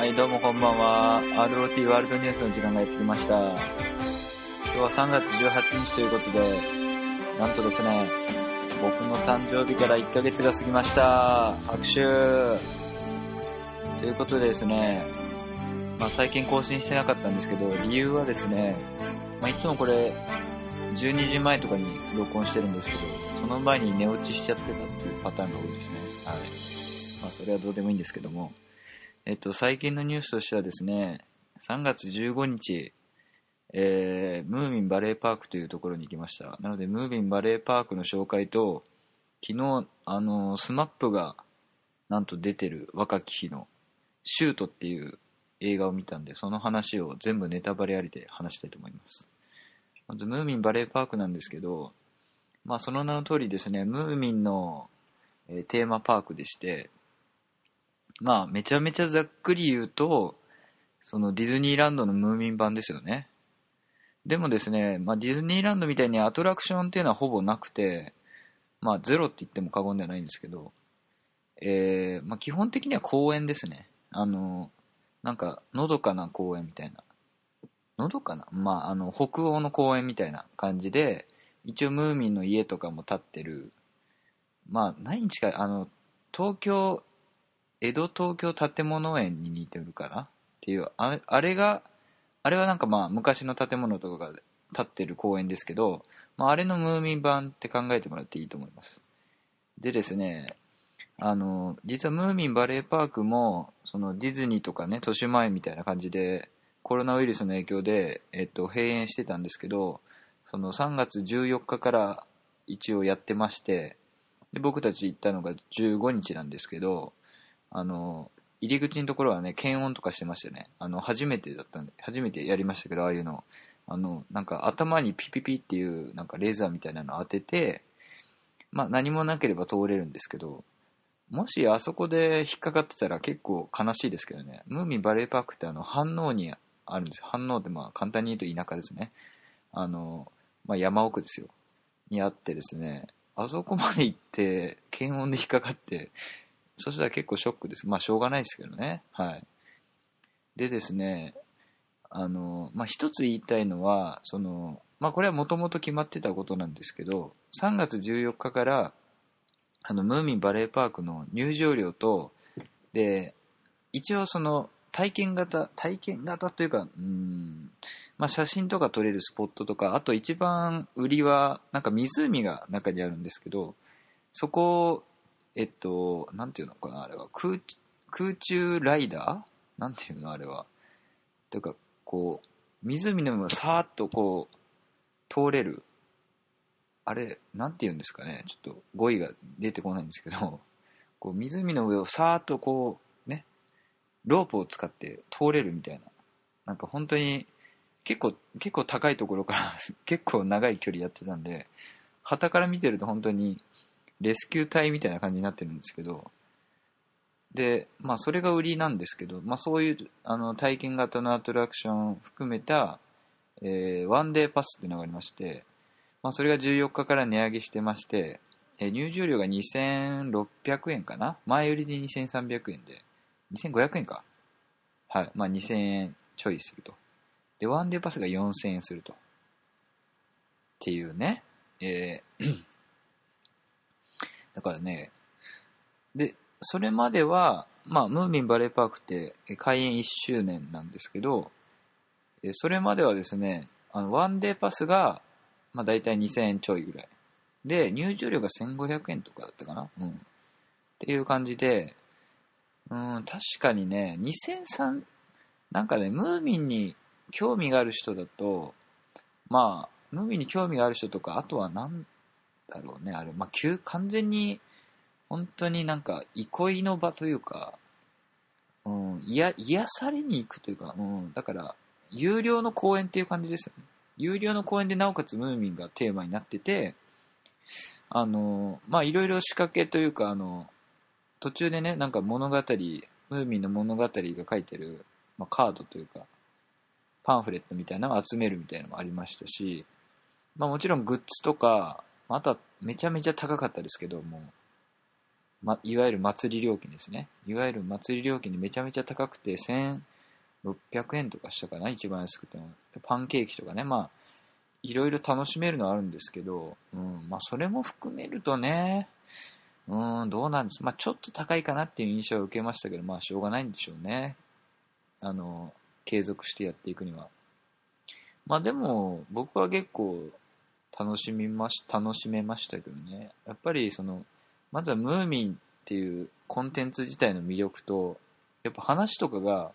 はい、どうもこんばんは。ROT ワールドニュースの時間がやってきました。今日は3月18日ということで、なんとですね、僕の誕生日から1ヶ月が過ぎました。拍手ということでですね、まあ最近更新してなかったんですけど、理由はですね、まあいつもこれ、12時前とかに録音してるんですけど、その前に寝落ちしちゃってたっていうパターンが多いですね。はい。まあそれはどうでもいいんですけども。えっと、最近のニュースとしてはですね、3月15日、えー、ムーミンバレーパークというところに行きました。なので、ムーミンバレーパークの紹介と、昨日、あの、 SMAP が、なんと出てる若き日の、シュートっていう映画を見たんで、その話を全部ネタバレありで話したいと思います。まず、ムーミンバレーパークなんですけど、まあ、その名の通りですね、ムーミンの、えーテーマパークでして、まあ、めちゃめちゃざっくり言うと、そのディズニーランドのムーミン版ですよね。でもですね、まあ、ディズニーランドみたいにアトラクションっていうのはほぼなくて、まあ、ゼロって言っても過言ではないんですけど、えー、まあ、基本的には公園ですね。あの、なんか、のどかな公園みたいな。のどかな？まあ、あの、北欧の公園みたいな感じで、一応ムーミンの家とかも建ってる、まあ、何に近い、あの、東京、江戸東京建物園に似てるからっていう、あれあれが、あれはなんかまあ昔の建物とかが建ってる公園ですけど、まああれのムーミン版って考えてもらっていいと思います。でですね、あの、実はムーミンバレーパークも、そのディズニーとかね、豊島園みたいな感じで、コロナウイルスの影響で、えっと、閉園してたんですけど、その3月14日から一応やってまして、で僕たち行ったのが15日なんですけど、あの、入り口のところはね、検温とかしてましたよね。あの、初めてだったんで、初めてやりましたけど、ああいうの。あの、なんか頭にピピピっていう、なんかレーザーみたいなの当てて、まあ何もなければ通れるんですけど、もしあそこで引っかかってたら結構悲しいですけどね。ムーミンバレーパークってあの、反応にあるんです。反応ってまあ簡単に言うと田舎ですね。あの、まあ山奥ですよ。にあってですね、あそこまで行って、検温で引っかかって、そしたら結構ショックです。まあ、しょうがないですけどね。はい。でですね、あの、まあ、一つ言いたいのは、その、まあ、これはもともと決まってたことなんですけど、3月14日から、あの、ムーミンバレーパークの入場料と、で、一応その、体験型、体験型というか、うん、まあ、写真とか撮れるスポットとか、あと一番売りは、なんか湖が中にあるんですけど、そこえっと、なんていうのかな、あれは。空、空中ライダー？なんていうの、あれは。というか、こう、湖の上をさーっとこう、通れる。あれ、なんていうんですかね。ちょっと語彙が出てこないんですけど、こう、湖の上をさーっとこう、ね、ロープを使って通れるみたいな。なんか本当に、結構、結構高いところから 結構長い距離やってたんで、旗から見てると本当に、レスキュー隊みたいな感じになってるんですけど、で、まあそれが売りなんですけど、まあそういうあの体験型のアトラクションを含めた、えーワンデーパスっていうのがありまして、まあそれが14日から値上げしてまして、えー入場料が2600円かな？前売りで2300円で、2500円か？はい。まあ2000円ちょいすると。で、ワンデーパスが4000円すると。っていうね。えーだからね、で、それまでは、まあ、ムーミンバレーパークって開園1周年なんですけど、それまではですね、あの、ワンデーパスが、まあ、大体2000円ちょいぐらい。で、入場料が1500円とかだったかな？うん。っていう感じで、うん、確かにね、2003、なんかね、ムーミンに興味がある人だと、まあ、ムーミンに興味がある人とか、あとはなんだろうね、あれ、まあ、急、完全に、本当になんか、憩いの場というか、うん、いや、癒されに行くというか、うん、だから、有料の公園っていう感じですよね。有料の公園でなおかつムーミンがテーマになってて、あの、まあ、いろいろ仕掛けというか、あの、途中でね、なんか物語、ムーミンの物語が書いてる、まあ、カードというか、パンフレットみたいなのを集めるみたいなのもありましたし、まあもちろんグッズとか、まああとはめちゃめちゃ高かったですけども、ま、いわゆる祭り料金ですね。いわゆる祭り料金でめちゃめちゃ高くて、1600円とかしたかな、一番安くても。パンケーキとかね、まあ、いろいろ楽しめるのはあるんですけど、うん、まあ、それも含めるとね、うん、どうなんです。まあ、ちょっと高いかなっていう印象を受けましたけど、まあ、しょうがないんでしょうね。あの、継続してやっていくには。まあ、でも、僕は結構、楽しみまし、楽しめましたけどね。やっぱり、その、まずはムーミンっていうコンテンツ自体の魅力と、やっぱ話とかが、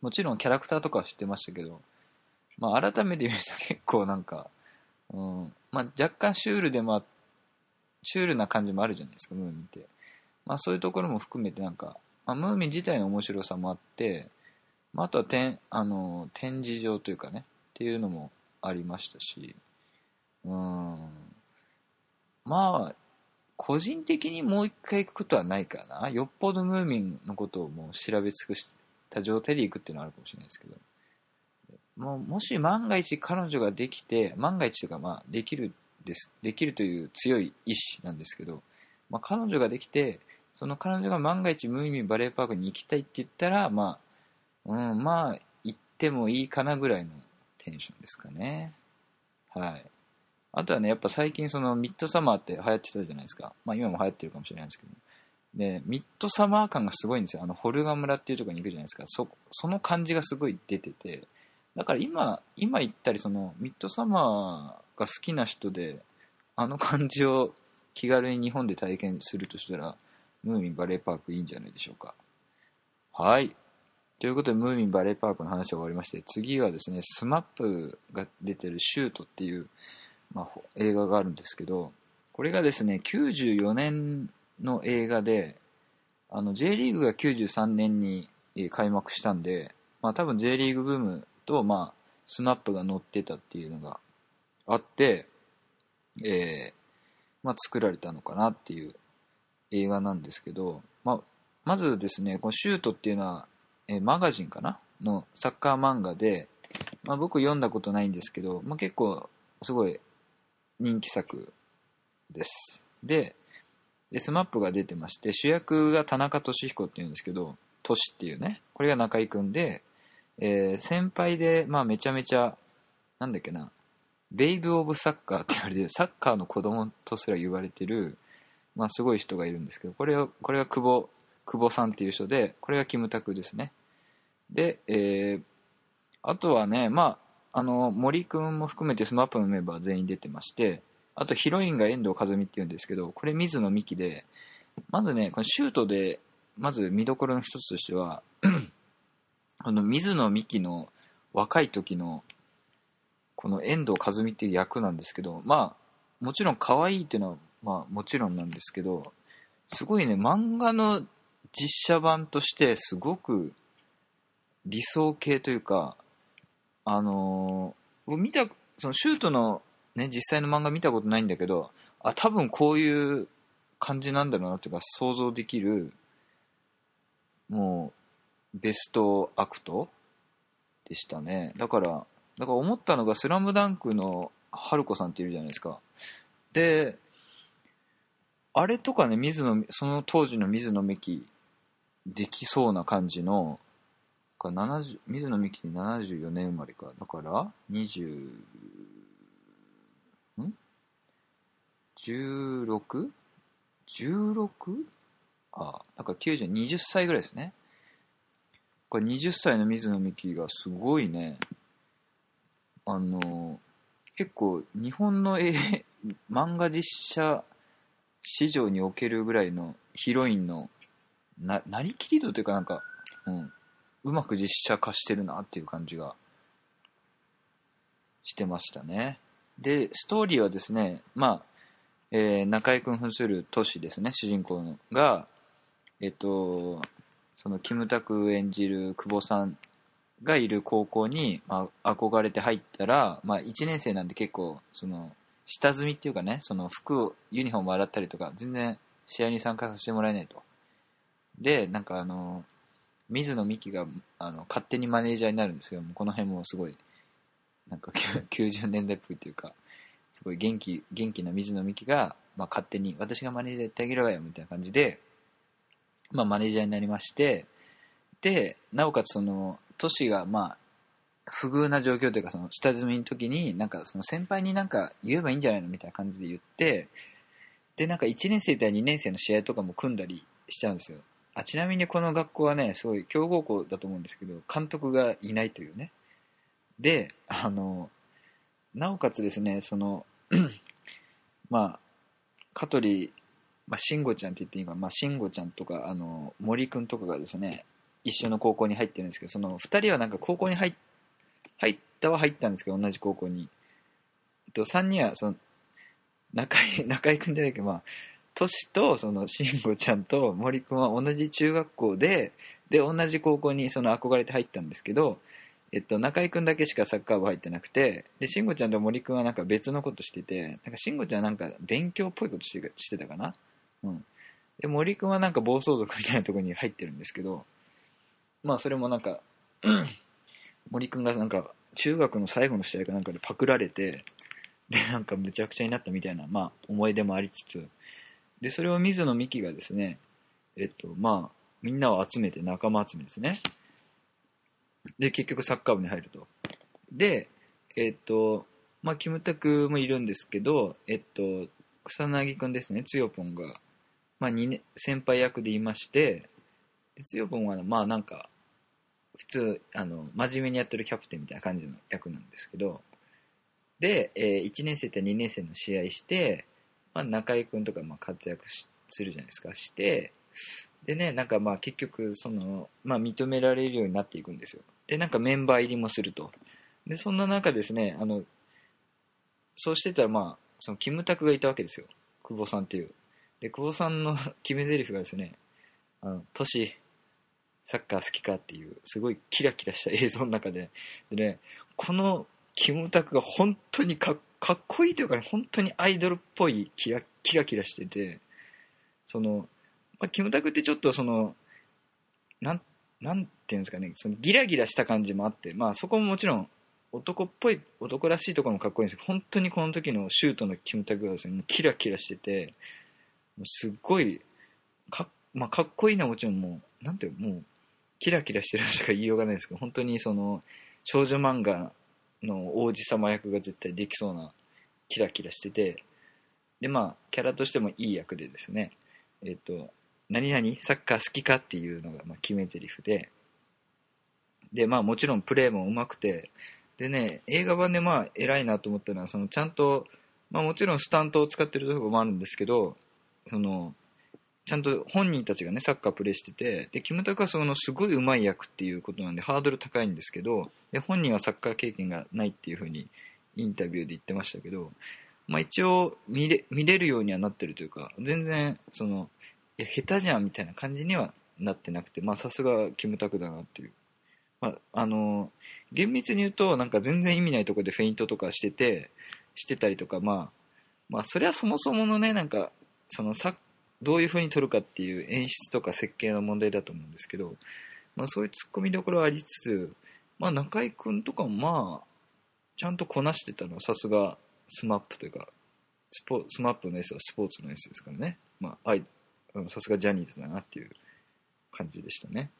もちろんキャラクターとかは知ってましたけど、まあ改めて見ると 結構なんか、うん、まあ若干シュールでもシュールな感じもあるじゃないですか、ムーミンって。まあそういうところも含めてなんか、まあ、ムーミン自体の面白さもあって、まあ、あとは展あの展示場というかね、っていうのもありましたし、うん、まあ、個人的にもう一回行くことはないかな。よっぽどムーミンのことをもう調べ尽くした状態で行くっていうのはあるかもしれないですけど。もうもし万が一彼女ができて、万が一というかまあできるです、できるという強い意志なんですけど、まあ彼女ができて、その彼女が万が一ムーミンバレーパークに行きたいって言ったら、まあ、うん、まあ行ってもいいかなぐらいのテンションですかね。はい。あとはね、やっぱ最近そのミッドサマーって流行ってたじゃないですか。まあ今も流行ってるかもしれないですけど。で、ミッドサマー感がすごいんですよ。あの、ホルガ村っていうところに行くじゃないですか。そ、その感じがすごい出てて。だから今、今言ったりその、ミッドサマーが好きな人で、あの感じを気軽に日本で体験するとしたら、ムーミンバレーパークいいんじゃないでしょうか。はい。ということで、ムーミンバレーパークの話が終わりまして、次はですね、 SMAP が出てるシュートっていう、まあ、映画があるんですけど、これがですね、94年の映画で、あの、J リーグが93年に開幕したんで、まあ多分 J リーグブームと、まあ、 SMAP が乗ってたっていうのがあって、えー、まあ作られたのかなっていう映画なんですけど、まあ、まずですね、このシュートっていうのは、えー、マガジンかな？のサッカー漫画で、まあ僕読んだことないんですけど、まあ結構すごい人気作です。で、で、 SMAP が出てまして、主役が田中俊彦っていうんですけど、トシっていうね、これが中居君で、えー、先輩で、まあめちゃめちゃ、なんだっけな、 babe of soccer って言われて、サッカーの子供とすら言われてる、まあすごい人がいるんですけど、これは、これが久保、久保さんっていう人で、これがキムタクですね。で、えー、あとはね、まあ、あの、森くんも含めて SMAP のメンバー全員出てまして、あとヒロインが遠藤和美っていうんですけど、これ水野美紀で、まずね、このシュートで、まず見どころの一つとしては、この水野美紀の若い時の、この遠藤和美っていう役なんですけど、まあ、もちろん可愛いっていうのは、まあもちろんなんですけど、すごいね、漫画の実写版としてすごく理想系というか、あのー、見た、そのシュートのね、実際の漫画見たことないんだけど、あ、多分こういう感じなんだろうなっていうか想像できる、もう、ベストアクトでしたね。だから、だから思ったのが、スラムダンクの春子さんっているじゃないですか。で、あれとかね、水野、その当時の水野美紀、できそうな感じの、か70水野美紀って74年生まれか。だから、20、ん ?16?16? 16? あ、なんか90、20歳ぐらいですね。これ20歳の水野美紀がすごいね、あの、結構日本の絵、漫画実写史上におけるぐらいのヒロインのな、なりきり度というかなんか、うん、うまく実写化してるなっていう感じがしてましたね。で、ストーリーはですね、まあ、えー、中居君扮する都市ですね、主人公のが、えっと、そのキムタク演じる久保さんがいる高校に、まあ、憧れて入ったら、まあ、1年生なんで結構、その、下積みっていうかね、その服を、ユニフォーム洗ったりとか、全然試合に参加させてもらえないと。で、なんかあの、水野美紀があの勝手にマネージャーになるんですけども、この辺もすごい、なんか90年代っぽいというか、すごい元気、元気な水野美紀が、まあ、勝手に、私がマネージャーやってあげればよ、みたいな感じで、まあ、マネージャーになりまして、で、なおかつその、都市が、まあ、不遇な状況というか、その、下積みの時に、なんか、その先輩になんか言えばいいんじゃないの？みたいな感じで言って、で、なんか1年生対2年生の試合とかも組んだりしちゃうんですよ。あ、ちなみにこの学校はね、すごい強豪校だと思うんですけど、監督がいないというね。で、あの、なおかつですね、その、まあ、香取、まあ、慎吾ちゃんって言っていいか、まあ、慎吾ちゃんとか、あの、森くんとかがですね、一緒の高校に入ってるんですけど、その二人はなんか高校に入入ったは入ったんですけど、同じ高校に。えっと、三人は、その、中井、中井くんじゃないけど、まあ、トシと、その、慎吾ちゃんと森くんは同じ中学校で、で、同じ高校にその憧れて入ったんですけど、えっと、中居くんだけしかサッカー部入ってなくて、で、慎吾ちゃんと森くんはなんか別のことしてて、なんか慎吾ちゃんなんか勉強っぽいことしてしてたかな？うん。で、森くんはなんか暴走族みたいなとこに入ってるんですけど、まあそれもなんか 森くんがなんか中学の最後の試合かなんかでパクられて、で、なんかむちゃくちゃになったみたいな、まあ思い出もありつつ、で、それを水野美紀がですね、えっと、まあ、みんなを集めて仲間集めですね。で、結局サッカー部に入ると。で、えっ、と、まあ、キムタクもいるんですけど、えっと、草薙くんですね、つよぽんが、まあ、年、先輩役でいまして、つよぽんは、まあ、なんか、普通、あの、真面目にやってるキャプテンみたいな感じの役なんですけど、で、えー、1年生と2年生の試合して、まあ、中居君とかまあ活躍するじゃないですか、して、でね、なんかまあ結局、その、まあ認められるようになっていくんですよ。で、なんかメンバー入りもすると。で、そんな中ですね、あの、そうしてたらまあ、そのキムタクがいたわけですよ。久保さんっていう。で、久保さんの 決め台詞がですね、あの、トシ、サッカー好きか？っていう、すごいキラキラした映像の中で、でね、このキムタクが本当にかかっこいいというか、ね、本当にアイドルっぽいキラキラキラしてて、その、まあ、キムタクってちょっとその、なん、なんていうんですかね、そのギラギラした感じもあって、まあそこももちろん男っぽい、男らしいところもかっこいいんですけど、本当にこの時のシュートのキムタクがですね、キラキラしてて、もうすっごい、か,、まあ、かっこいいのはもちろんもう、なんていうもう、キラキラしてるしか言いようがないですけど、本当にその、少女漫画の王子様役が絶対できそうな、キラキラしてて、で、まあ、キャラとしてもいい役でですね、えっ、と、何々サッカー好きかっていうのが、まあ、決め台詞で、で、まあもちろんプレーも上手くて、でね、映画版でまあ偉いなと思ったのは、そのちゃんと、まあもちろんスタントを使ってるところもあるんですけど、その、ちゃんと本人たちがね、サッカープレーしてて、で、キムタクはそのすごい上手い役っていうことなんで、ハードル高いんですけど、で、本人はサッカー経験がないっていうふうにインタビューで言ってましたけど、まあ一応見れ、見れるようにはなってるというか、全然、その、いや、下手じゃんみたいな感じにはなってなくて、まあさすがキムタクだなっていう。まあ、あの、厳密に言うと、なんか全然意味ないとこでフェイントとかしてて、してたりとか、まあ、まあそれはそもそものね、なんか、そのさ、どういう風に撮るかっていう演出とか設計の問題だと思うんですけど、まあそういう突っ込みどころはありつつ、まあ中居君とかもまあ、ちゃんとこなしてたのはさすが SMAP というか、スポ SMAP の S はスポーツの S ですからね。まあ、さすがジャニーズだなっていう感じでしたね。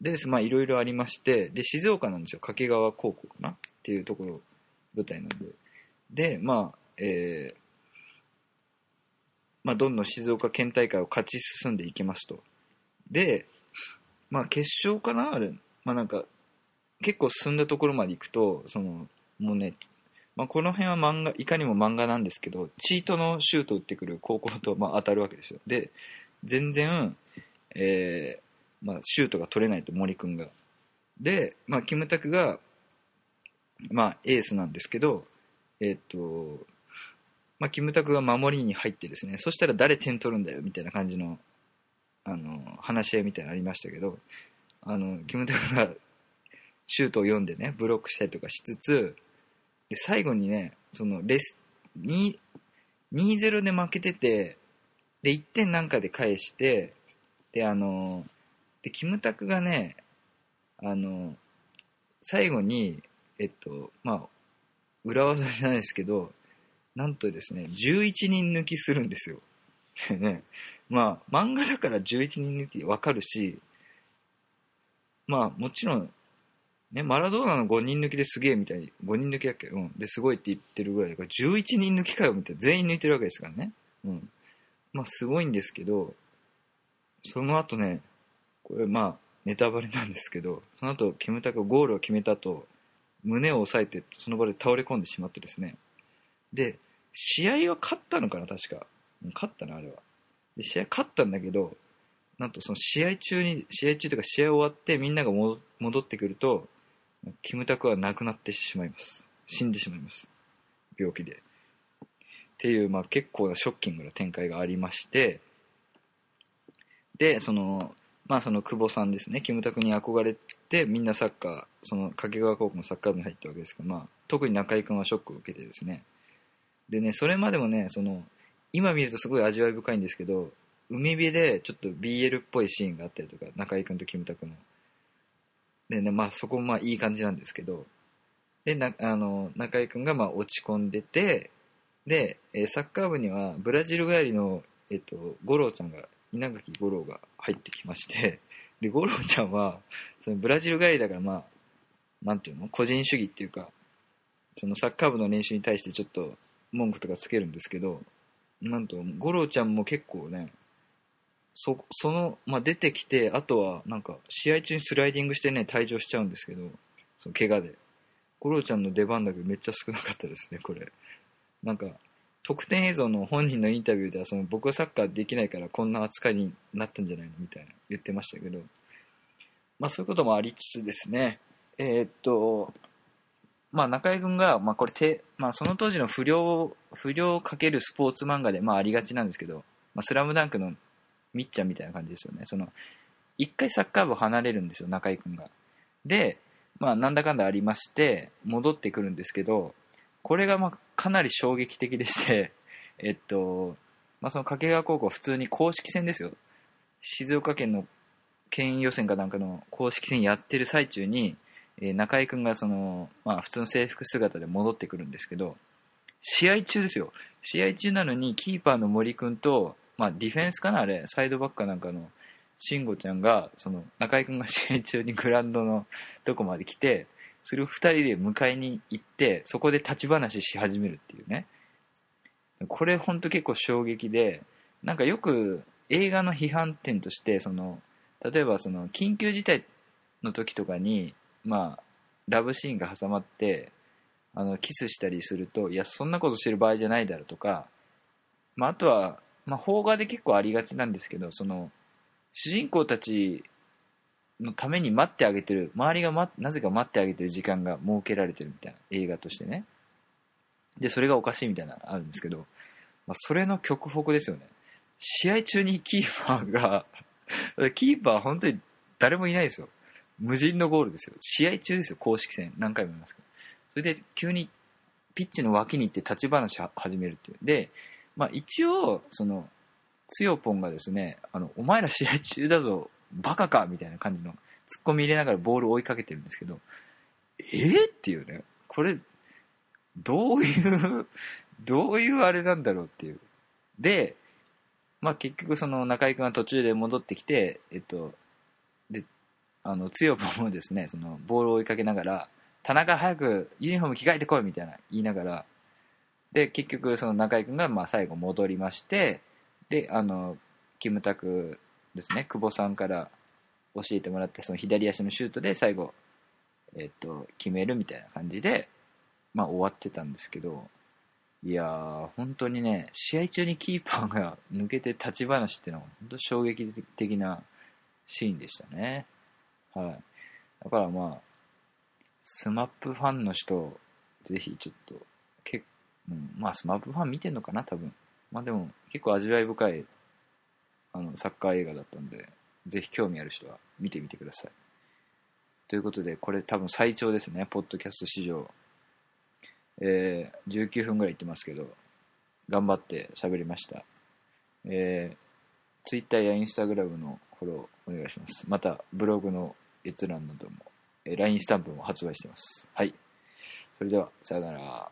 で、まあいろいろありまして、で、静岡なんですよ。掛川高校かなっていうところ、舞台なんで。で、まあ、えー、まあどんどん静岡県大会を勝ち進んでいきますと。で、まあ決勝かなあれ。まあなんか、結構進んだところまで行くと、その、もうね、まあ、この辺は漫画、いかにも漫画なんですけど、チートのシュート打ってくる高校と、まあ、当たるわけですよ。で、全然、えー、まあ、シュートが取れないと、森くんが。で、まあ、キムタクが、まあ、エースなんですけど、えっ、と、まあ、キムタクが守りに入ってですね、そしたら誰点取るんだよ、みたいな感じの、あの、話し合いみたいなのありましたけど、あの、キムタクがシュートを読んでね、ブロックしたりとかしつつ、で、最後にね、その、レス、2、2-0で負けてて、で、1点なんかで返して、で、あの、で、キムタクがね、あの、最後に、えっと、まあ、裏技じゃないですけど、なんとですね、11人抜きするんですよ。ね、まあ、漫画だから11人抜きわかるし、まあ、もちろん、ね、マラドーナの5人抜きですげえみたいに、5人抜きだっけ？うん。で、すごいって言ってるぐらいだから、11人抜きかよみたいな、全員抜いてるわけですからね。うん。まあ、すごいんですけど、その後ね、これまあ、ネタバレなんですけど、その後、キムタクゴールを決めた後、胸を押さえて、その場で倒れ込んでしまってですね。で、試合は勝ったのかな、確か。勝ったな、あれは。で、試合勝ったんだけど、なんとその試合中に、試合中というか試合終わってみんなが戻ってくると、キムタクは亡くなってしまいます。死んでしまいます。病気で。っていう、まあ結構なショッキングな展開がありまして、で、その、まあその久保さんですね、キムタクに憧れてみんなサッカー、その掛川高校のサッカー部に入ったわけですけど、まあ特に中居君はショックを受けてですね。でね、それまでもね、その、今見るとすごい味わい深いんですけど、海辺でちょっと BL っぽいシーンがあったりとか、中居君とキムタクの。でね、まあそこもまあいい感じなんですけど、で、なあの中居君がまあ落ち込んでて、で、サッカー部にはブラジル帰りの、えっと、五郎ちゃんが、稲垣五郎が入ってきまして、で、五郎ちゃんは、そのブラジル帰りだからまあ、なんていうの？個人主義っていうか、そのサッカー部の練習に対してちょっと文句とかつけるんですけど、なんと、五郎ちゃんも結構ね、そその、まあ、出てきて、あとは、なんか、試合中にスライディングしてね、退場しちゃうんですけど、その怪我で。五郎ちゃんの出番だけめっちゃ少なかったですね、これ。なんか、特典映像の本人のインタビューでは、その僕はサッカーできないからこんな扱いになったんじゃないの？みたいな言ってましたけど、まあそういうこともありつつですね、えー、っと、まあ中居君が、まあこれて、まあその当時の不良、不良をかけるスポーツ漫画でまあありがちなんですけど、まあスラムダンクのみっちゃんみたいな感じですよね。その、一回サッカー部離れるんですよ、中居君が。で、まあ、なんだかんだありまして、戻ってくるんですけど、これがまあ、かなり衝撃的でして、えっと、まあ、その掛川高校普通に公式戦ですよ。静岡県の県予選かなんかの公式戦やってる最中に、えー、中居君がその、まあ、普通の制服姿で戻ってくるんですけど、試合中ですよ。試合中なのに、キーパーの森君と、まあ、ディフェンスかなあれ、サイドバックかなんかの、慎吾ちゃんが、その、中居君が試合中に グラウンドのとこまで来て、それを二人で迎えに行って、そこで立ち話し始めるっていうね。これほんと結構衝撃で、なんかよく映画の批判点として、その、例えばその、緊急事態の時とかに、まあ、ラブシーンが挟まって、あの、キスしたりすると、いや、そんなことしてる場合じゃないだろうとか、まあ、あとは、まあ、邦画で結構ありがちなんですけど、その、主人公たちのために待ってあげてる、周りが、ま、なぜか待ってあげてる時間が設けられてるみたいな、映画としてね。で、それがおかしいみたいなのあるんですけど、まあ、それの極北ですよね。試合中にキーパーがキーパー本当に誰もいないですよ。無人のゴールですよ。試合中ですよ、公式戦。何回も言いますけど。それで急にピッチの脇に行って立ち話始めるっていう。で、まあ一応、その、つよぽんがですね、あの、お前ら試合中だぞ、バカかみたいな感じのツッコミ入れながらボールを追いかけてるんですけど、えー、っていうね、これ、どういうどういうあれなんだろうっていう。で、まあ結局その中居君が途中で戻ってきて、えっと、で、あの、つよぽもですね、そのボールを追いかけながら、田中早くユニフォーム着替えてこいみたいな言いながら、で、結局その中居君がまあ最後戻りまして、で、あの、キムタクですね、久保さんから教えてもらったその左足のシュートで最後、えっと、決めるみたいな感じで、まあ終わってたんですけど、いやー、本当にね、試合中にキーパーが抜けて立ち話っていうのは、本当衝撃的なシーンでしたね。はい。だからまあ、 SMAP ファンの人、ぜひちょっと、けうん、まあ SMAP ファン見てんのかな、多分。まあでも、結構味わい深い、あの、サッカー映画だったんで、ぜひ興味ある人は見てみてください。ということで、これ多分最長ですね、ポッドキャスト史上。えー、19分ぐらい言ってますけど、頑張って喋りました。えー、Twitter や Instagram のフォローお願いします。また、ブログの閲覧なども、え、LINE スタンプも発売してます。はい。それでは、さよなら。